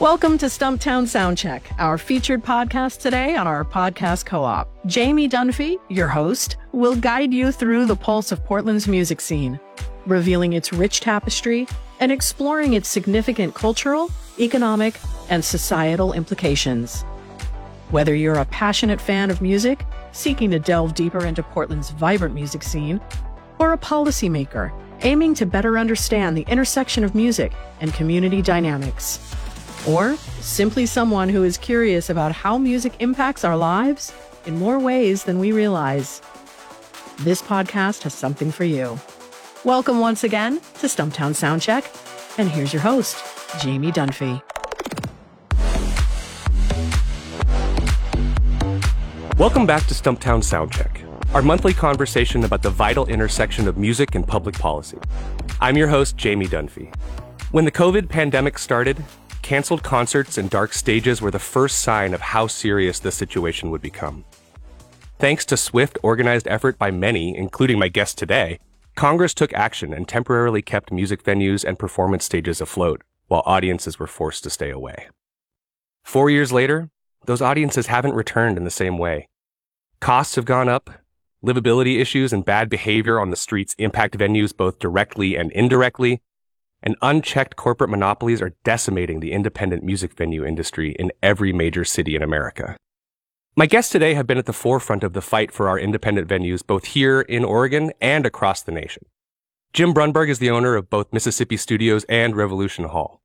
Welcome to Stumptown Soundcheck, our featured podcast today on our podcast co op. Jamie Dunphy, your host, will guide you through the pulse of Portland's music scene, revealing its rich tapestry and exploring its significant cultural, economic, and societal implications. Whether you're a passionate fan of music, seeking to delve deeper into Portland's vibrant music scene, or a policymaker aiming to better understand the intersection of music and community dynamics, or simply someone who is curious about how music impacts our lives in more ways than we realize. This podcast has something for you. Welcome once again to Stumptown Soundcheck, and here's your host, Jamie Dunphy. Welcome back to Stumptown Soundcheck, our monthly conversation about the vital intersection of music and public policy. I'm your host, Jamie Dunphy. When the COVID pandemic started, canceled concerts and dark stages were the first sign of how serious the situation would become. Thanks to swift, organized effort by many, including my guest today, Congress took action and temporarily kept music venues and performance stages afloat, while audiences were forced to stay away. Four years later, those audiences haven't returned in the same way. Costs have gone up, livability issues and bad behavior on the streets impact venues both directly and indirectly, and unchecked corporate monopolies are decimating the independent music venue industry in every major city in America. My guests today have been at the forefront of the fight for our independent venues both here in Oregon and across the nation. Jim Brunberg is the owner of both Mississippi Studios and Revolution Hall.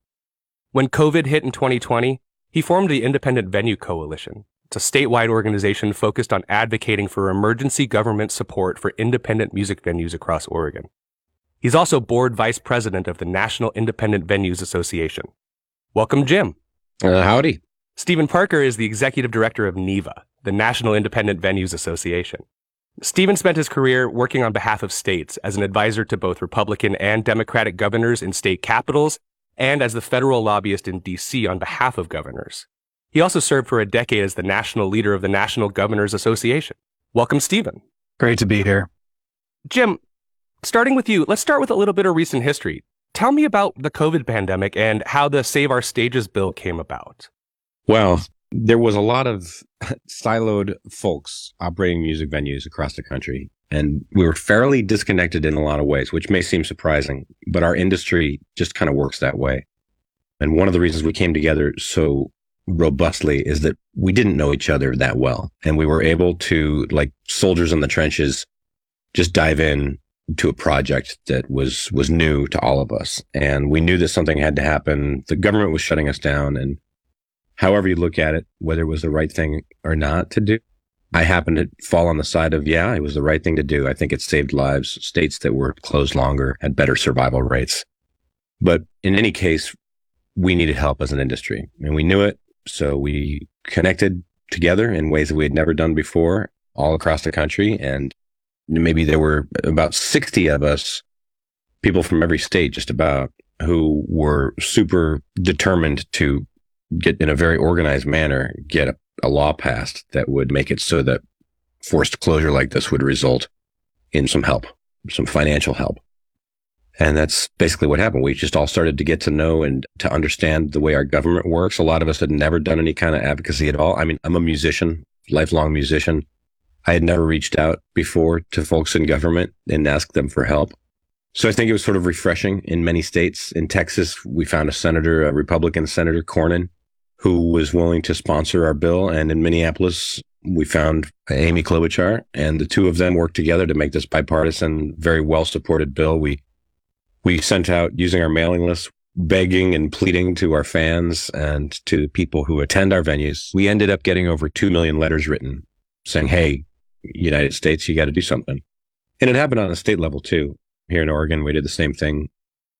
When COVID hit in 2020, he formed the Independent Venue Coalition. It's a statewide organization focused on advocating for emergency government support for independent music venues across Oregon. He's also board vice president of the National Independent Venues Association. Welcome, Jim. Uh, howdy. Stephen Parker is the executive director of NEVA, the National Independent Venues Association. Stephen spent his career working on behalf of states as an advisor to both Republican and Democratic governors in state capitals and as the federal lobbyist in DC on behalf of governors. He also served for a decade as the national leader of the National Governors Association. Welcome, Stephen. Great to be here. Jim, starting with you, let's start with a little bit of recent history. Tell me about the COVID pandemic and how the Save Our Stages bill came about. Well, there was a lot of siloed folks operating music venues across the country. And we were fairly disconnected in a lot of ways, which may seem surprising, but our industry just kind of works that way. And one of the reasons we came together so robustly is that we didn't know each other that well. And we were able to, like soldiers in the trenches, just dive in to a project that was, was new to all of us. And we knew that something had to happen. The government was shutting us down. And however you look at it, whether it was the right thing or not to do, I happened to fall on the side of, yeah, it was the right thing to do. I think it saved lives. States that were closed longer had better survival rates. But in any case, we needed help as an industry and we knew it. So we connected together in ways that we had never done before all across the country. And maybe there were about 60 of us, people from every state, just about, who were super determined to get in a very organized manner, get a a law passed that would make it so that forced closure like this would result in some help, some financial help. And that's basically what happened. We just all started to get to know and to understand the way our government works. A lot of us had never done any kind of advocacy at all. I mean, I'm a musician, lifelong musician. I had never reached out before to folks in government and asked them for help. So I think it was sort of refreshing in many states. In Texas, we found a senator, a Republican senator, Cornyn, who was willing to sponsor our bill. And in Minneapolis, we found Amy Klobuchar and the two of them worked together to make this bipartisan, very well supported bill. We, we sent out using our mailing list, begging and pleading to our fans and to people who attend our venues. We ended up getting over 2 million letters written saying, Hey, United States, you got to do something. And it happened on a state level too. Here in Oregon, we did the same thing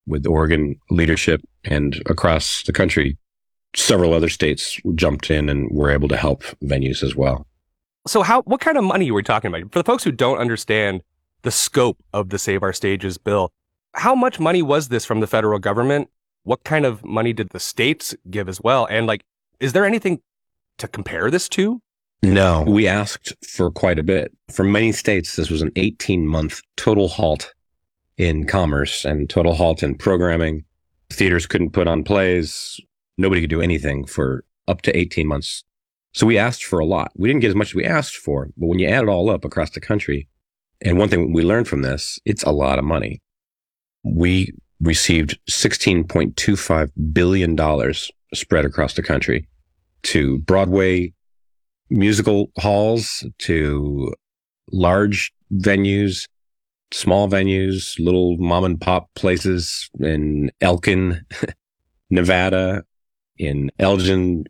with Oregon leadership and across the country several other states jumped in and were able to help venues as well. So how what kind of money are we talking about? For the folks who don't understand the scope of the Save Our Stages bill, how much money was this from the federal government? What kind of money did the states give as well? And like is there anything to compare this to? No, we asked for quite a bit. For many states, this was an 18 month total halt in commerce and total halt in programming. Theaters couldn't put on plays nobody could do anything for up to 18 months. So we asked for a lot. We didn't get as much as we asked for, but when you add it all up across the country, and one thing we learned from this, it's a lot of money. We received $16.25 billion spread across the country to Broadway musical halls, to large venues, small venues, little mom and pop places in Elkin, Nevada, in Elgin,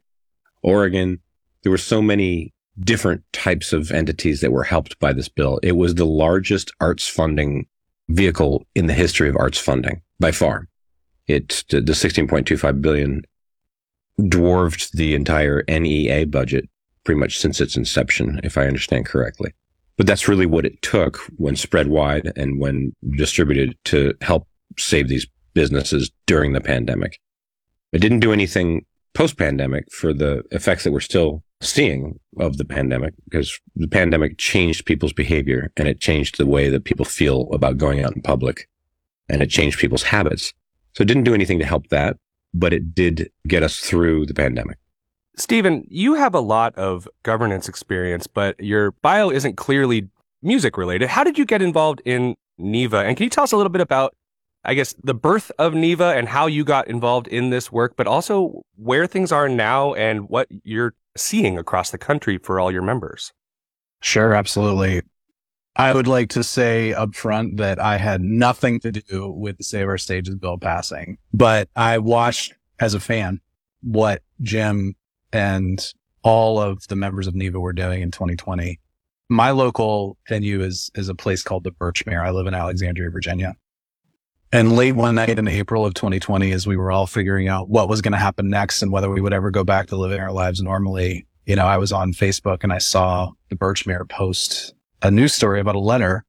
Oregon. There were so many different types of entities that were helped by this bill. It was the largest arts funding vehicle in the history of arts funding by far. It, the 16.25 billion dwarfed the entire NEA budget pretty much since its inception, if I understand correctly. But that's really what it took when spread wide and when distributed to help save these businesses during the pandemic. It didn't do anything post pandemic for the effects that we're still seeing of the pandemic because the pandemic changed people's behavior and it changed the way that people feel about going out in public and it changed people's habits. So it didn't do anything to help that, but it did get us through the pandemic. Stephen, you have a lot of governance experience, but your bio isn't clearly music related. How did you get involved in NEVA? And can you tell us a little bit about, I guess, the birth of NEVA and how you got involved in this work, but also where things are now and what you're seeing across the country for all your members? Sure, absolutely. I would like to say up front that I had nothing to do with the Save Our Stages bill passing, but I watched as a fan what Jim and all of the members of NEVA were doing in 2020. My local venue is, is a place called the Birchmere. I live in Alexandria, Virginia. And late one night in April of 2020, as we were all figuring out what was going to happen next and whether we would ever go back to living our lives normally, you know, I was on Facebook and I saw the Birchmere post a news story about a letter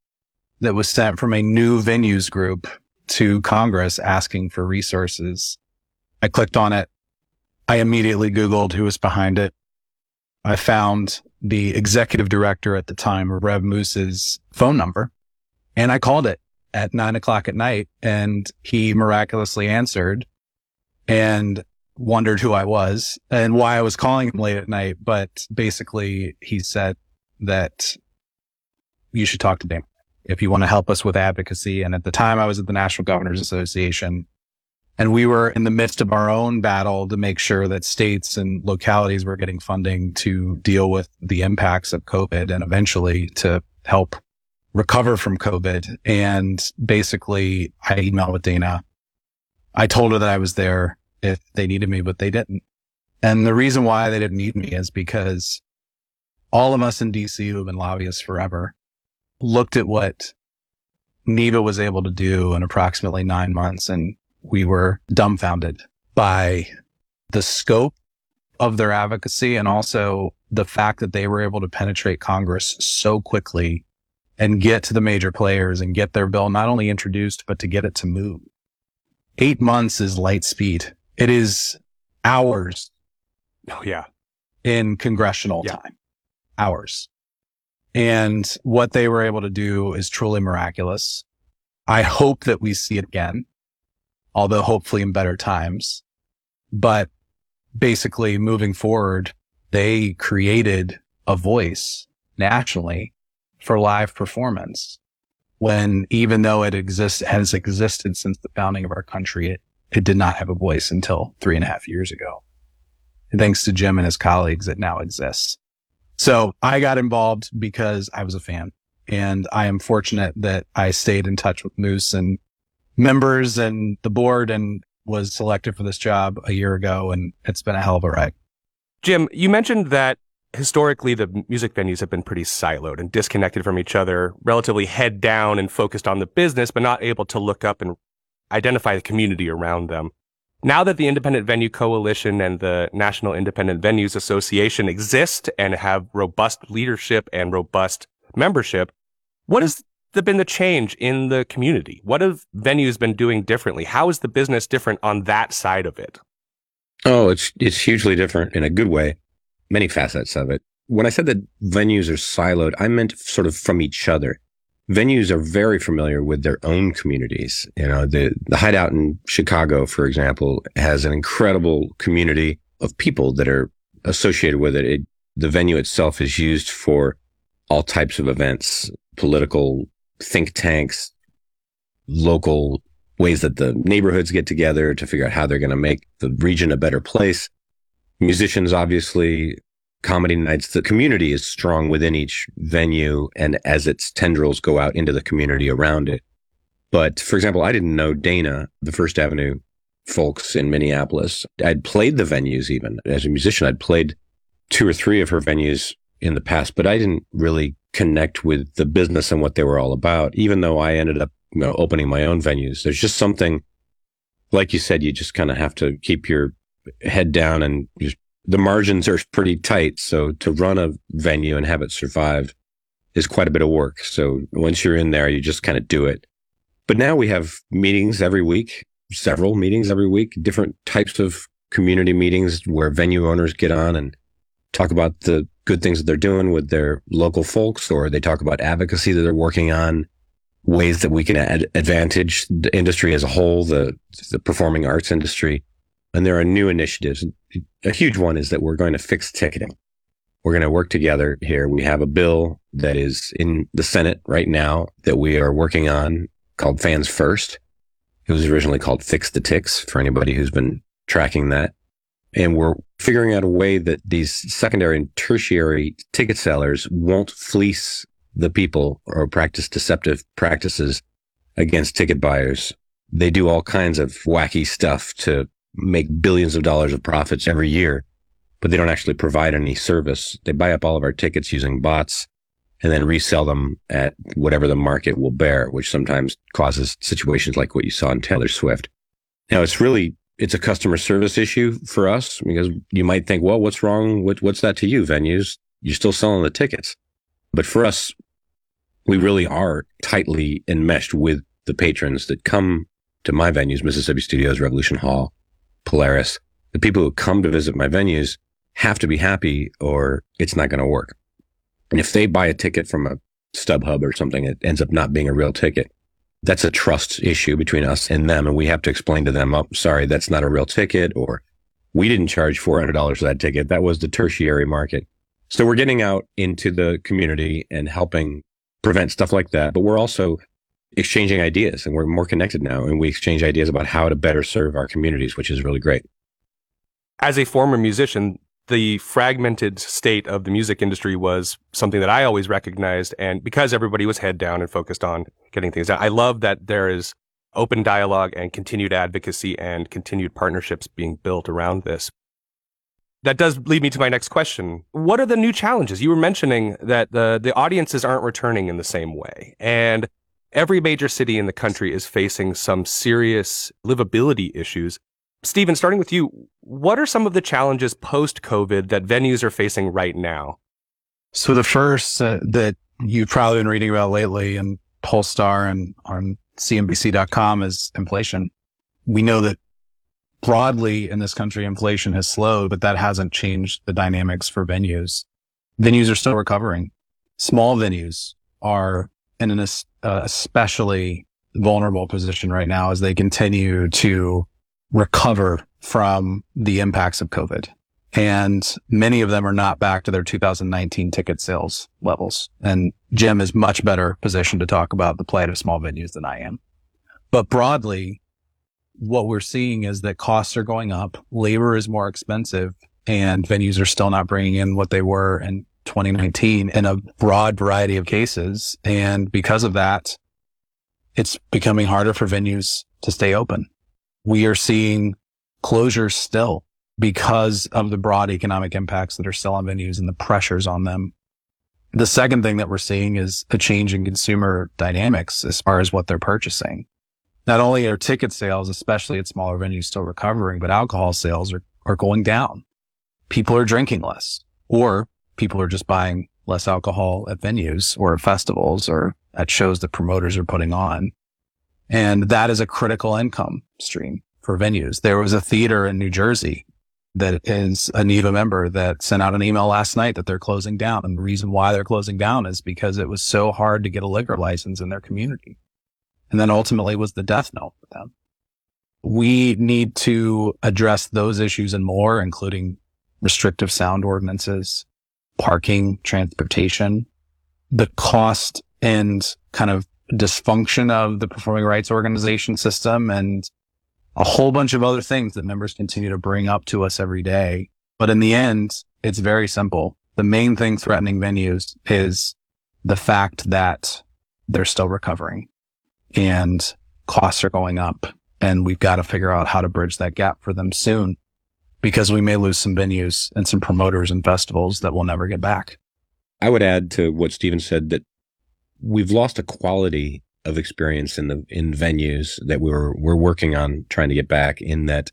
that was sent from a new venues group to Congress asking for resources. I clicked on it. I immediately Googled who was behind it. I found the executive director at the time, Rev Moose's phone number, and I called it at nine o'clock at night and he miraculously answered and wondered who I was and why I was calling him late at night. But basically he said that you should talk to Dan if you want to help us with advocacy. And at the time I was at the National Governors Association and we were in the midst of our own battle to make sure that states and localities were getting funding to deal with the impacts of COVID and eventually to help recover from COVID. And basically I emailed with Dayna. I told her that I was there if they needed me, but they didn't. And the reason why they didn't need me is because all of us in DC who have been lobbyists forever looked at what NEVA was able to do in approximately nine months and we were dumbfounded by the scope of their advocacy and also the fact that they were able to penetrate Congress so quickly and get to the major players and get their bill not only introduced, but to get it to move. Eight months is light speed. It is hours. Oh, yeah. In congressional yeah. time. Hours. And what they were able to do is truly miraculous. I hope that we see it again although hopefully in better times. But basically moving forward, they created a voice nationally for live performance when even though it exists, has existed since the founding of our country, it, it did not have a voice until three and a half years ago. And thanks to Jim and his colleagues, it now exists. So I got involved because I was a fan and I am fortunate that I stayed in touch with Moose and members and the board and was selected for this job a year ago. And it's been a hell of a ride. Jim, you mentioned that historically the music venues have been pretty siloed and disconnected from each other, relatively head down and focused on the business, but not able to look up and identify the community around them. Now that the Independent Venue Coalition and the National Independent Venues Association exist and have robust leadership and robust membership, what is been the change in the community? What have venues been doing differently? How is the business different on that side of it? Oh, it's it's hugely different in a good way. Many facets of it. When I said that venues are siloed, I meant sort of from each other. venues are very familiar with their own communities. You know, the, the hideout in Chicago, for example, has an incredible community of people that are associated with it. it the venue itself is used for all types of events, political think tanks, local ways that the neighborhoods get together to figure out how they're going to make the region a better place. Musicians, obviously, comedy nights, the community is strong within each venue and as its tendrils go out into the community around it. But for example, I didn't know Dayna, the First Avenue folks in Minneapolis. I'd played the venues even as a musician. I'd played two or three of her venues in the past, but I didn't really connect with the business and what they were all about, even though I ended up you know, opening my own venues. There's just something, like you said, you just kind of have to keep your head down and just the margins are pretty tight. So to run a venue and have it survive is quite a bit of work. So once you're in there, you just kind of do it. But now we have meetings every week, several meetings every week, different types of community meetings where venue owners get on and talk about the good things that they're doing with their local folks, or they talk about advocacy that they're working on, ways that we can ad- advantage the industry as a whole, the, the performing arts industry. And there are new initiatives. A huge one is that we're going to fix ticketing. We're going to work together here. We have a bill that is in the Senate right now that we are working on called Fans First. It was originally called Fix the Tix for anybody who's been tracking that. And we're figuring out a way that these secondary and tertiary ticket sellers won't fleece the people or practice deceptive practices against ticket buyers. They do all kinds of wacky stuff to make billions of dollars of profits every year, but they don't actually provide any service. They buy up all of our tickets using bots and then resell them at whatever the market will bear, which sometimes causes situations like what you saw in Taylor Swift. Now it's really, it's a customer service issue for us because you might think, well, what's wrong? What, what's that to you venues? You're still selling the tickets. But for us, we really are tightly enmeshed with the patrons that come to my venues, Mississippi Studios, Revolution Hall, Polaris. The people who come to visit my venues have to be happy or it's not going to work. And if they buy a ticket from a StubHub or something, it ends up not being a real ticket. That's a trust issue between us and them. And we have to explain to them, oh, sorry, that's not a real ticket or we didn't charge $400 for that ticket. That was the tertiary market. So we're getting out into the community and helping prevent stuff like that. But we're also exchanging ideas and we're more connected now and we exchange ideas about how to better serve our communities, which is really great. As a former musician, the fragmented state of the music industry was something that I always recognized. And because everybody was head down and focused on getting things done, I love that there is open dialogue and continued advocacy and continued partnerships being built around this that does lead me to my next question. What are the new challenges? You were mentioning that the, the audiences aren't returning in the same way. And every major city in the country is facing some serious livability issues. Stephen, starting with you, what are some of the challenges post COVID that venues are facing right now? So the first uh, that you've probably been reading about lately in Pollstar and on CNBC.com is inflation. We know that broadly in this country, inflation has slowed, but that hasn't changed the dynamics for venues. Venues are still recovering. Small venues are in an uh, especially vulnerable position right now as they continue to recover from the impacts of COVID. And many of them are not back to their 2019 ticket sales levels. And Jim is much better positioned to talk about the plight of small venues than I am. But broadly, what we're seeing is that costs are going up, labor is more expensive, and venues are still not bringing in what they were in 2019 in a broad variety of cases. And because of that, it's becoming harder for venues to stay open. We are seeing closures still because of the broad economic impacts that are still on venues and the pressures on them. The second thing that we're seeing is a change in consumer dynamics as far as what they're purchasing not only are ticket sales, especially at smaller venues, still recovering, but alcohol sales are, are going down. People are drinking less, or people are just buying less alcohol at venues or at festivals or at shows that promoters are putting on. And that is a critical income stream for venues. There was a theater in New Jersey that is a NEVA member that sent out an email last night that they're closing down. And the reason why they're closing down is because it was so hard to get a liquor license in their community. And then ultimately was the death knell for them. We need to address those issues and more, including restrictive sound ordinances, parking, transportation, the cost and kind of dysfunction of the performing rights organization system and a whole bunch of other things that members continue to bring up to us every day. But in the end, it's very simple. The main thing threatening venues is the fact that they're still recovering and costs are going up. And we've got to figure out how to bridge that gap for them soon because we may lose some venues and some promoters and festivals that we'll never get back. I would add to what Stephen said that we've lost a quality of experience in the in venues that we're we're working on trying to get back in that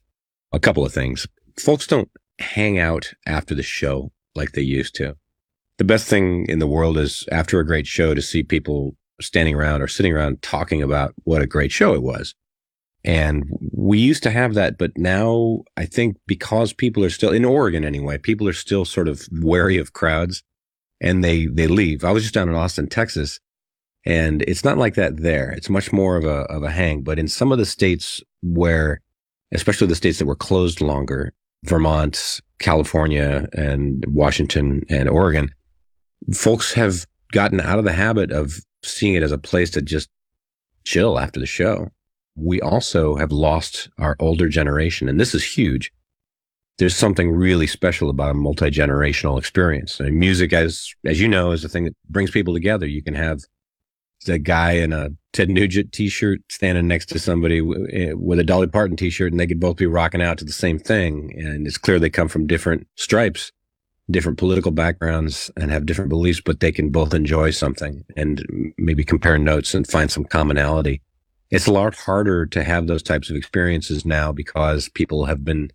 a couple of things. Folks don't hang out after the show like they used to. The best thing in the world is after a great show to see people standing around or sitting around talking about what a great show it was. And we used to have that, but now I think because people are still in Oregon anyway, people are still sort of wary of crowds and they, they leave. I was just down in Austin, Texas and it's not like that there. It's much more of a, of a hang. But in some of the states where, especially the states that were closed longer, Vermont, California, and Washington and Oregon, folks have gotten out of the habit of seeing it as a place to just chill after the show. We also have lost our older generation, and this is huge. There's something really special about a multi-generational experience. I mean, music, as, as you know, is a thing that brings people together. You can have a guy in a Ted Nugent t-shirt standing next to somebody eh, with a Dolly Parton t-shirt and they could both be rocking out to the same thing. And it's clear they come from different stripes, different political backgrounds and have different beliefs, but they can both enjoy something and maybe compare notes and find some commonality. It's a lot harder to have those types of experiences now because people have been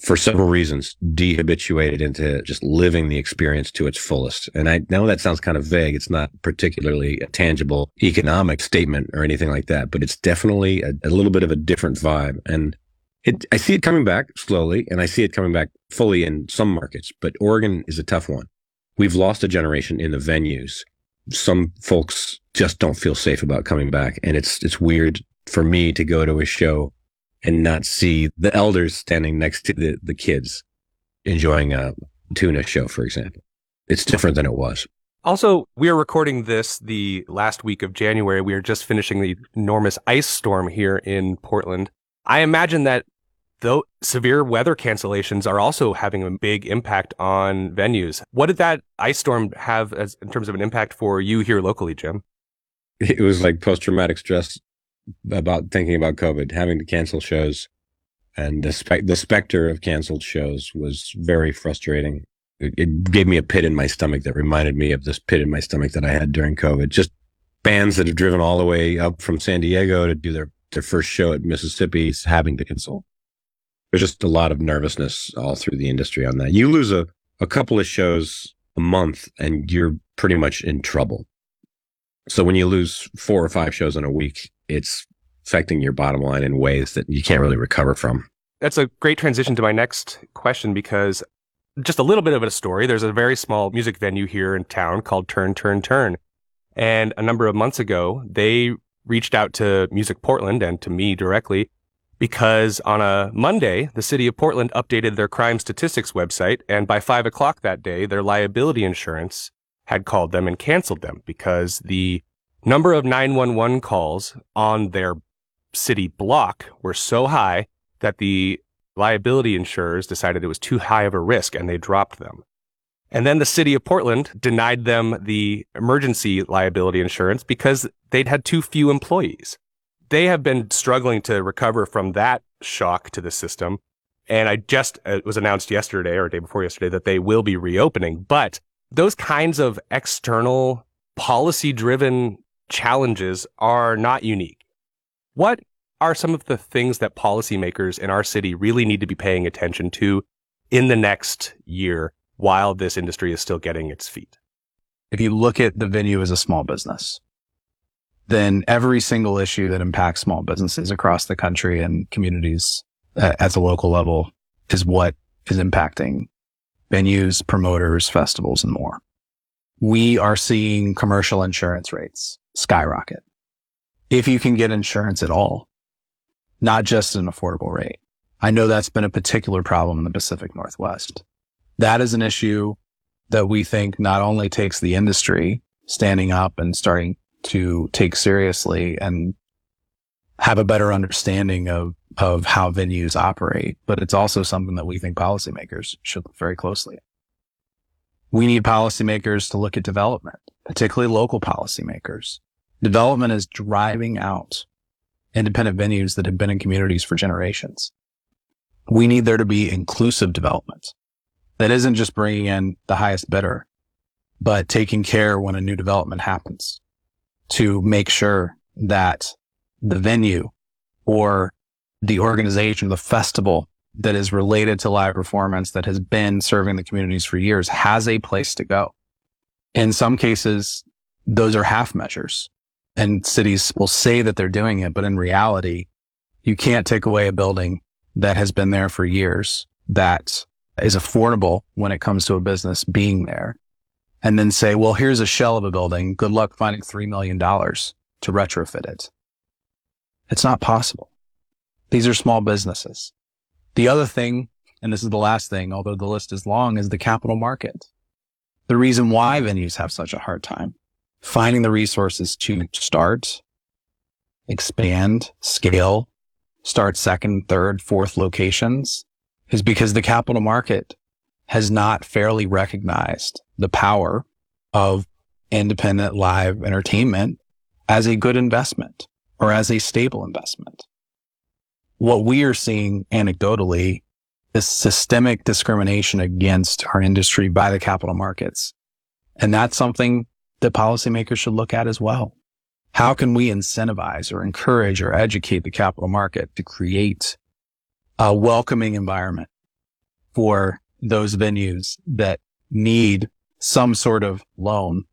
for several reasons, dehabituated into just living the experience to its fullest. And I know that sounds kind of vague. It's not particularly a tangible economic statement or anything like that, but it's definitely a, a little bit of a different vibe. And it, I see it coming back slowly and I see it coming back fully in some markets, but Oregon is a tough one. We've lost a generation in the venues. Some folks just don't feel safe about coming back. And it's, it's weird for me to go to a show and not see the elders standing next to the, the kids enjoying a tuna show, for example. It's different than it was. Also, we are recording this the last week of January. We are just finishing the enormous ice storm here in Portland. I imagine that though severe weather cancellations are also having a big impact on venues. What did that ice storm have as in terms of an impact for you here locally, Jim? It was like post traumatic stress about thinking about COVID, having to cancel shows, and the spe- the specter of canceled shows was very frustrating. It, it, gave me a pit in my stomach that reminded me of this pit in my stomach that I had during COVID. Just bands that have driven all the way up from San Diego to do their their first show at Mississippi having to cancel. There's just a lot of nervousness all through the industry on that. You lose a, a couple of shows a month and you're pretty much in trouble. So when you lose four or five shows in a week, it's affecting your bottom line in ways that you can't really recover from. That's a great transition to my next question because just a little bit of a story. There's a very small music venue here in town called Turn, Turn, Turn. And a number of months ago, they reached out to Music Portland and to me directly because on a Monday, the city of Portland updated their crime statistics website. And by five o'clock that day, their liability insurance had called them and canceled them because the number of 911 calls on their city block were so high that the liability insurers decided it was too high of a risk and they dropped them. And then the city of Portland denied them the emergency liability insurance because they'd had too few employees. They have been struggling to recover from that shock to the system. And I just, uh, it was announced yesterday or day before yesterday that they will be reopening, but those kinds of external policy driven challenges are not unique. What are some of the things that policymakers in our city really need to be paying attention to in the next year while this industry is still getting its feet? If you look at the venue as a small business, then every single issue that impacts small businesses across the country and communities uh, at the local level is what is impacting venues, promoters, festivals, and more. We are seeing commercial insurance rates skyrocket. If you can get insurance at all, not just an affordable rate. I know that's been a particular problem in the Pacific Northwest. That is an issue that we think not only takes the industry standing up and starting to take seriously and have a better understanding of, of how venues operate, but it's also something that we think policymakers should look very closely at. We need policymakers to look at development, particularly local policymakers. Development is driving out independent venues that have been in communities for generations. We need there to be inclusive development that isn't just bringing in the highest bidder, but taking care when a new development happens to make sure that the venue or the organization, the festival that is related to live performance that has been serving the communities for years has a place to go. In some cases, those are half measures and cities will say that they're doing it, but in reality, you can't take away a building that has been there for years that is affordable when it comes to a business being there and then say, well, here's a shell of a building. Good luck finding $3 million to retrofit it. It's not possible. These are small businesses. The other thing, and this is the last thing, although the list is long, is the capital market. The reason why venues have such a hard time finding the resources to start, expand, scale, start second, third, fourth locations is because the capital market has not fairly recognized the power of independent live entertainment as a good investment or as a stable investment. What we are seeing anecdotally is systemic discrimination against our industry by the capital markets. And that's something that policymakers should look at as well. How can we incentivize or encourage or educate the capital market to create a welcoming environment for those venues that need some sort of loan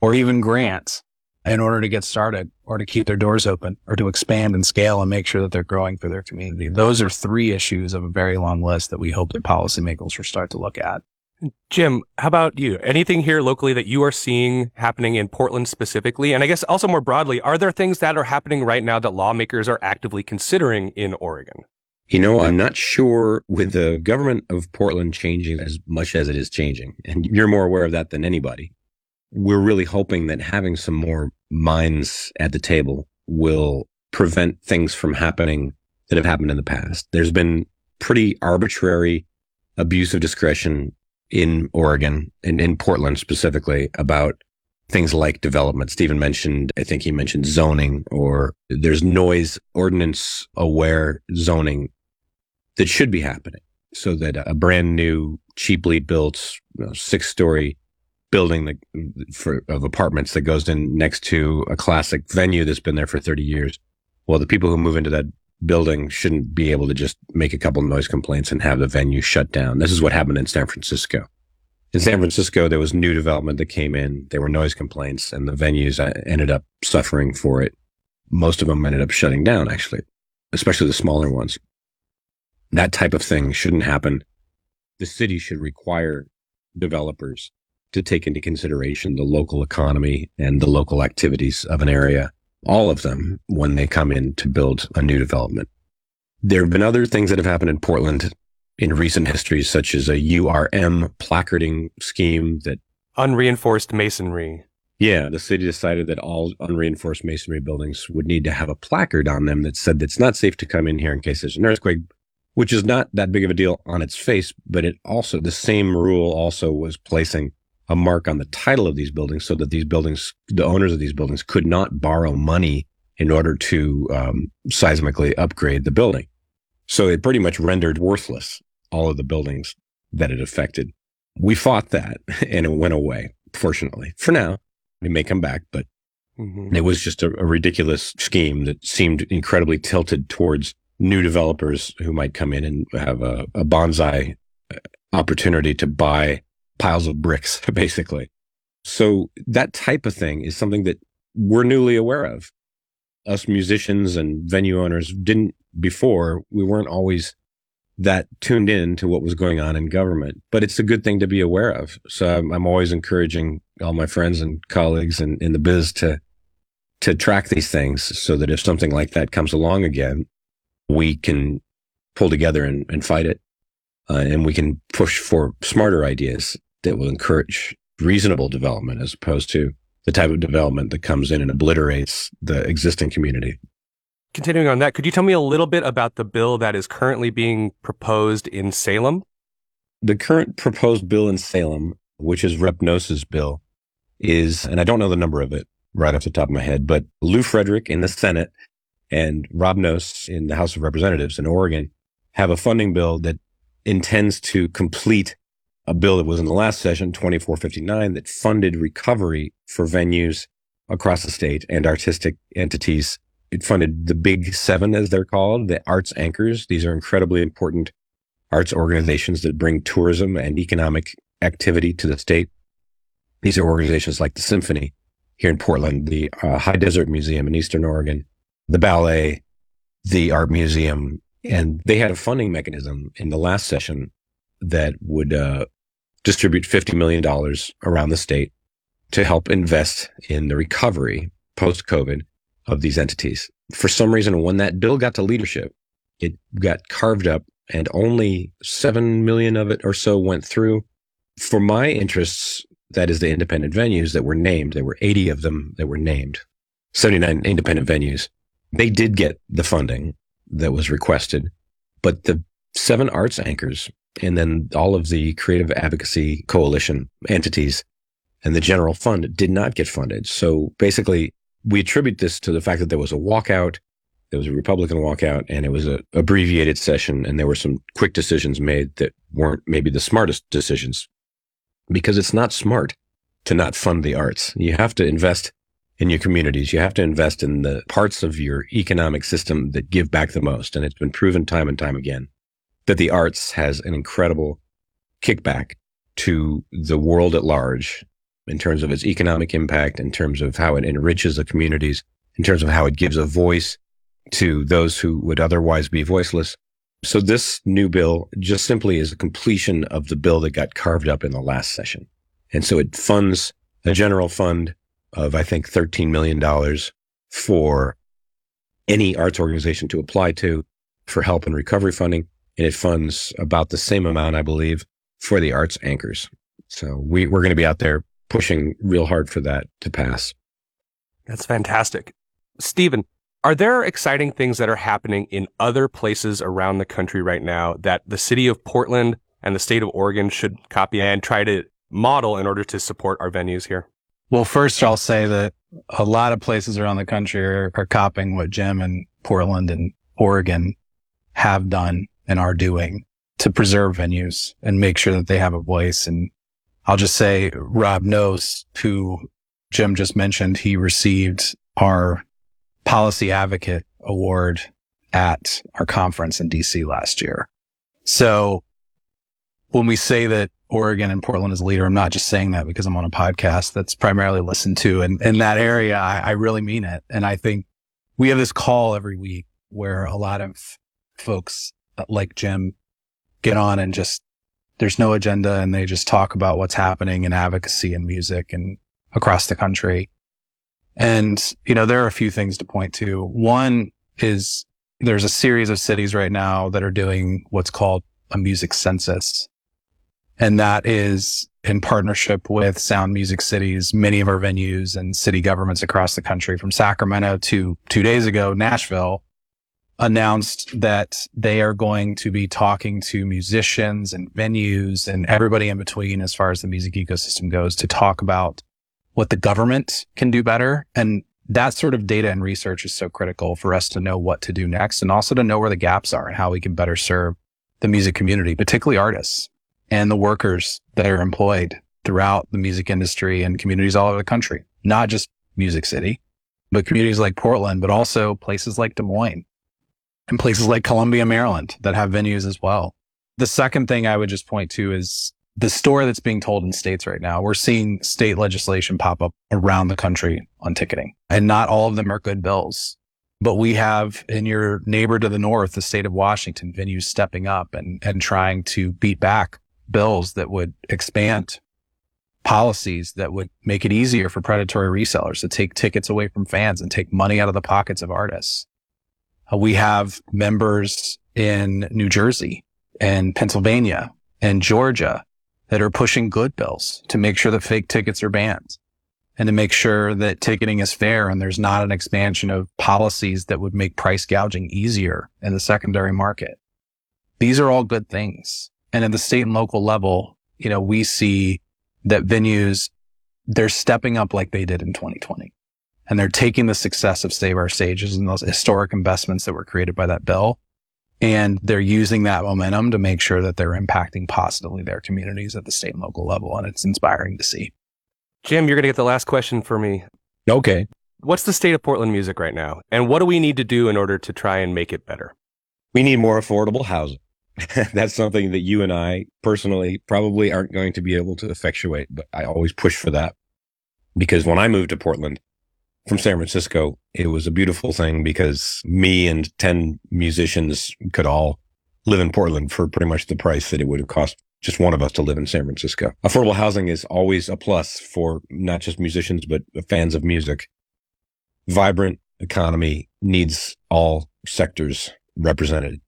or even grants in order to get started or to keep their doors open or to expand and scale and make sure that they're growing for their community. Those are three issues of a very long list that we hope that policymakers will start to look at. Jim, how about you? Anything here locally that you are seeing happening in Portland specifically? And I guess also more broadly, are there things that are happening right now that lawmakers are actively considering in Oregon? You know, I'm not sure with the government of Portland changing as much as it is changing, and you're more aware of that than anybody. We're really hoping that having some more minds at the table will prevent things from happening that have happened in the past. There's been pretty arbitrary abuse of discretion in Oregon and in Portland specifically about things like development. Stephen mentioned, I think he mentioned zoning or there's noise ordinance aware zoning that should be happening so that a brand new, cheaply built you know, six story building for, of apartments that goes in next to a classic venue that's been there for 30 years. Well, the people who move into that building shouldn't be able to just make a couple noise complaints and have the venue shut down. This is what happened in San Francisco. In San Francisco, there was new development that came in. There were noise complaints and the venues uh, ended up suffering for it. Most of them ended up shutting down, actually, especially the smaller ones. That type of thing shouldn't happen. The city should require developers to take into consideration the local economy and the local activities of an area all of them when they come in to build a new development. There have been other things that have happened in Portland in recent history, such as a URM placarding scheme that unreinforced masonry. Yeah, the city decided that all unreinforced masonry buildings would need to have a placard on them that said that it's not safe to come in here in case there's an earthquake, which is not that big of a deal on its face, but it also, the same rule also was placing a mark on the title of these buildings so that these buildings, the owners of these buildings could not borrow money in order to um, seismically upgrade the building. So it pretty much rendered worthless all of the buildings that it affected. We fought that and it went away, fortunately. For now, it may come back, but mm-hmm. it was just a, a ridiculous scheme that seemed incredibly tilted towards new developers who might come in and have a, a bonsai uh, opportunity to buy piles of bricks, basically. So that type of thing is something that we're newly aware of. Us musicians and venue owners didn't before, we weren't always that tuned in to what was going on in government. But it's a good thing to be aware of. So I'm, I'm always encouraging all my friends and colleagues in, in the biz to to track these things so that if something like that comes along again, we can pull together and, and fight it. Uh, and we can push for smarter ideas that will encourage reasonable development as opposed to the type of development that comes in and obliterates the existing community. Continuing on that, could you tell me a little bit about the bill that is currently being proposed in Salem? The current proposed bill in Salem, which is Rep Nosse's bill, is, and I don't know the number of it right off the top of my head, but Lew Frederick in the Senate and Rob Nosse in the House of Representatives in Oregon have a funding bill that intends to complete a bill that was in the last session, 2459, that funded recovery for venues across the state and artistic entities. It funded the big seven, as they're called, the arts anchors. These are incredibly important arts organizations that bring tourism and economic activity to the state. These are organizations like the Symphony here in Portland, the uh, High Desert Museum in Eastern Oregon, the ballet, the art museum, and they had a funding mechanism in the last session that would uh, distribute $50 million around the state to help invest in the recovery post COVID of these entities. For some reason, when that bill got to leadership, it got carved up and only 7 million of it or so went through. For my interests, that is the independent venues that were named. There were 80 of them that were named, 79 independent venues. They did get the funding that was requested, but the seven arts anchors and then all of the creative advocacy coalition entities and the general fund did not get funded. So basically we attribute this to the fact that there was a walkout. There was a Republican walkout and it was an abbreviated session and there were some quick decisions made that weren't maybe the smartest decisions because it's not smart to not fund the arts. You have to invest in your communities. You have to invest in the parts of your economic system that give back the most. And it's been proven time and time again that the arts has an incredible kickback to the world at large in terms of its economic impact, in terms of how it enriches the communities, in terms of how it gives a voice to those who would otherwise be voiceless. So this new bill just simply is a completion of the bill that got carved up in the last session. And so it funds a general fund of, I think, $13 million for any arts organization to apply to for help and recovery funding. And it funds about the same amount, I believe, for the arts anchors. So we, we're going to be out there pushing real hard for that to pass. That's fantastic. Stephen, are there exciting things that are happening in other places around the country right now that the city of Portland and the state of Oregon should copy and try to model in order to support our venues here? Well, first I'll say that a lot of places around the country are, are copying what Jim and Portland and Oregon have done and are doing to preserve venues and make sure that they have a voice. And I'll just say Rob Nosse who Jim just mentioned, he received our policy advocate award at our conference in DC last year. So when we say that Oregon and Portland is a leader. I'm not just saying that because I'm on a podcast that's primarily listened to. And in that area, I, I really mean it. And I think we have this call every week where a lot of folks Uh, like Jim get on and just there's no agenda and they just talk about what's happening in advocacy and music and across the country. And, you know, there are a few things to point to. One is there's a series of cities right now that are doing what's called a music census. And that is in partnership with Sound Music Cities, many of our venues and city governments across the country from Sacramento to two days ago, Nashville announced that they are going to be talking to musicians and venues and everybody in between as far as the music ecosystem goes to talk about what the government can do better. And that sort of data and research is so critical for us to know what to do next and also to know where the gaps are and how we can better serve the music community, particularly artists and the workers that are employed throughout the music industry and communities all over the country, not just Music City, but communities like Portland, but also places like Des Moines and places like Columbia, Maryland that have venues as well. The second thing I would just point to is the story that's being told in states right now. We're seeing state legislation pop up around the country on ticketing and not all of them are good bills. But we have in your neighbor to the north, the state of Washington, venues stepping up and, and trying to beat back bills that would expand policies that would make it easier for predatory resellers to take tickets away from fans and take money out of the pockets of artists. Uh, we have members in New Jersey and Pennsylvania and Georgia that are pushing good bills to make sure that fake tickets are banned and to make sure that ticketing is fair and there's not an expansion of policies that would make price gouging easier in the secondary market. These are all good things. And at the state and local level, you know, we see that venues, they're stepping up like they did in 2020. And they're taking the success of Save Our Stages and those historic investments that were created by that bill. And they're using that momentum to make sure that they're impacting positively their communities at the state and local level. And it's inspiring to see. Jim, you're going to get the last question for me. Okay. What's the state of Portland music right now? And what do we need to do in order to try and make it better? We need more affordable housing. That's something that you and I personally probably aren't going to be able to effectuate, but I always push for that because when I moved to Portland from San Francisco, it was a beautiful thing because me and 10 musicians could all live in Portland for pretty much the price that it would have cost just one of us to live in San Francisco. Affordable housing is always a plus for not just musicians, but fans of music. Vibrant economy needs all sectors represented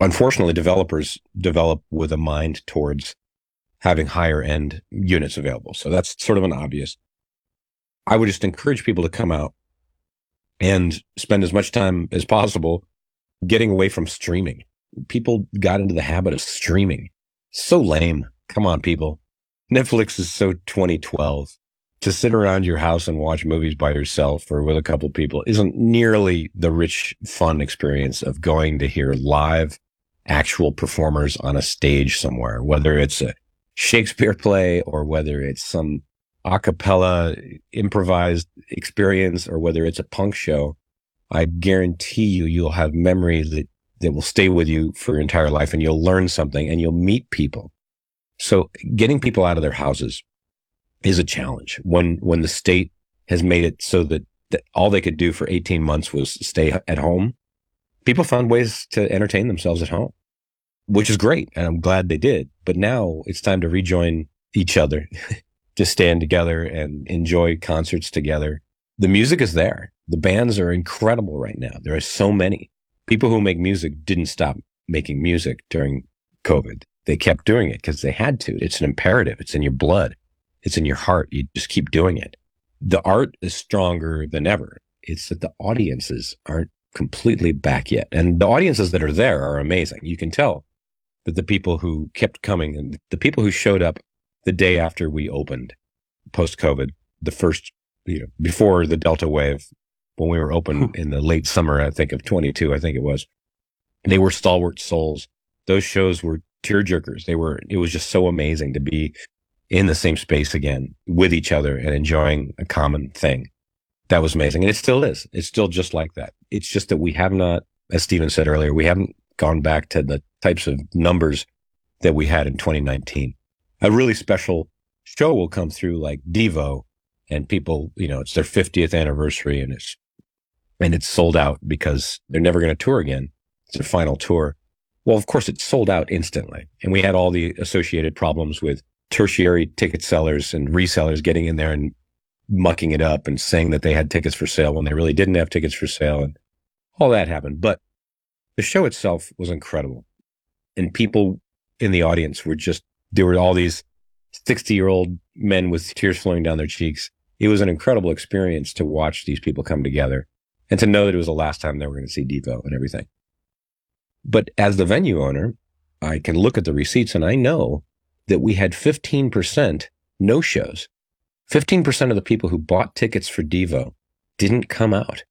unfortunately, developers develop with a mind towards having higher end units available. So that's sort of an obvious. I would just encourage people to come out and spend as much time as possible getting away from streaming. People got into the habit of streaming. So lame. Come on, people. Netflix is so 2012 to sit around your house and watch movies by yourself or with a couple people isn't nearly the rich, fun experience of going to hear live actual performers on a stage somewhere, whether it's a Shakespeare play or whether it's some a cappella improvised experience or whether it's a punk show. I guarantee you, you'll have memories that, that will stay with you for your entire life and you'll learn something and you'll meet people. So getting people out of their houses is a challenge when, when the state has made it so that, that all they could do for 18 months was stay at home people found ways to entertain themselves at home, which is great. And I'm glad they did. But now it's time to rejoin each other, to stand together and enjoy concerts together. The music is there. The bands are incredible right now. There are so many people who make music didn't stop making music during COVID. They kept doing it because they had to. It's an imperative. It's in your blood. It's in your heart. You just keep doing it. The art is stronger than ever. It's that the audiences aren't completely back yet. And the audiences that are there are amazing. You can tell that the people who kept coming and the people who showed up the day after we opened post COVID, the first, you know, before the Delta wave, when we were open in the late summer, I think of 22, I think it was, they were stalwart souls. Those shows were tear jerkers. They were, it was just so amazing to be in the same space again with each other and enjoying a common thing that was amazing. And it still is. It's still just like that. It's just that we have not, as Stephen said earlier, we haven't gone back to the types of numbers that we had in 2019. A really special show will come through like Devo and people, you know, it's their 50th anniversary and it's, and it's sold out because they're never going to tour again. It's their final tour. Well, of course, it sold out instantly. And we had all the associated problems with tertiary ticket sellers and resellers getting in there and mucking it up and saying that they had tickets for sale when they really didn't have tickets for sale and all that happened. But the show itself was incredible. And people in the audience were just, there were all these 60 year old men with tears flowing down their cheeks. It was an incredible experience to watch these people come together and to know that it was the last time they were going to see Devo and everything. But as the venue owner, I can look at the receipts and I know that we had 15% no shows 15% of the people who bought tickets for Devo didn't come out.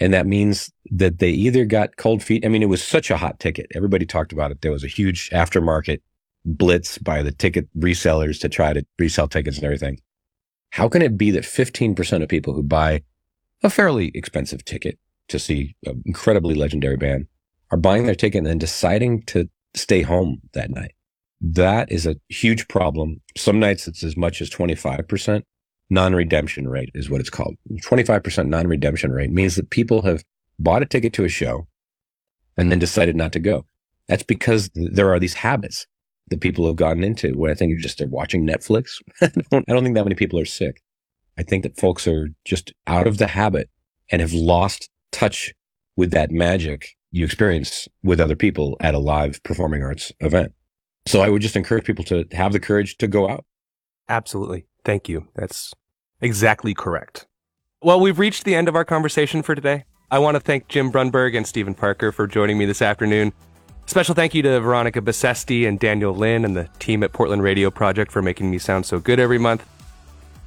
And that means that they either got cold feet. I mean, it was such a hot ticket. Everybody talked about it. There was a huge aftermarket blitz by the ticket resellers to try to resell tickets and everything. How can it be that 15% of people who buy a fairly expensive ticket to see an incredibly legendary band are buying their ticket and then deciding to stay home that night? That is a huge problem. Some nights it's as much as 25% non-redemption rate is what it's called. 25% non-redemption rate means that people have bought a ticket to a show, and then decided not to go. That's because there are these habits that people have gotten into where I think just they're watching Netflix. I, don't, I don't think that many people are sick. I think that folks are just out of the habit and have lost touch with that magic you experience with other people at a live performing arts event. So I would just encourage people to have the courage to go out. Absolutely. Thank you. That's exactly correct. Well, we've reached the end of our conversation for today. I want to thank Jim Brunberg and Stephen Parker for joining me this afternoon. Special thank you to Veronica Bessesti and Daniel Lynn and the team at Portland Radio Project for making me sound so good every month.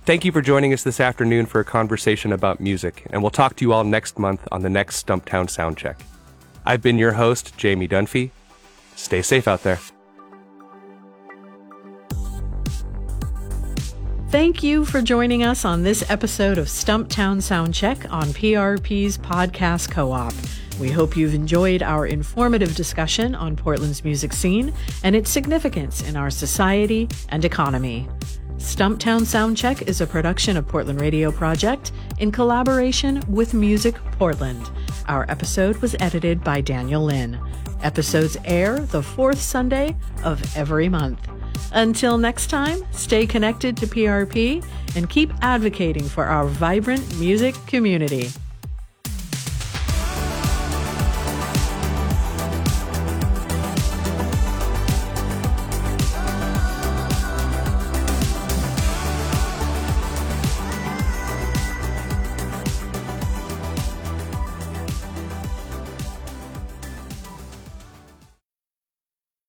Thank you for joining us this afternoon for a conversation about music, and we'll talk to you all next month on the next Stumptown Soundcheck. I've been your host, Jamie Dunphy. Stay safe out there. Thank you for joining us on this episode of Stumptown Soundcheck on PRP's Podcast Co op. We hope you've enjoyed our informative discussion on Portland's music scene and its significance in our society and economy. Stumptown Soundcheck is a production of Portland Radio Project in collaboration with Music Portland. Our episode was edited by Daniel Lynn. Episodes air the fourth Sunday of every month. Until next time, stay connected to PRP and keep advocating for our vibrant music community.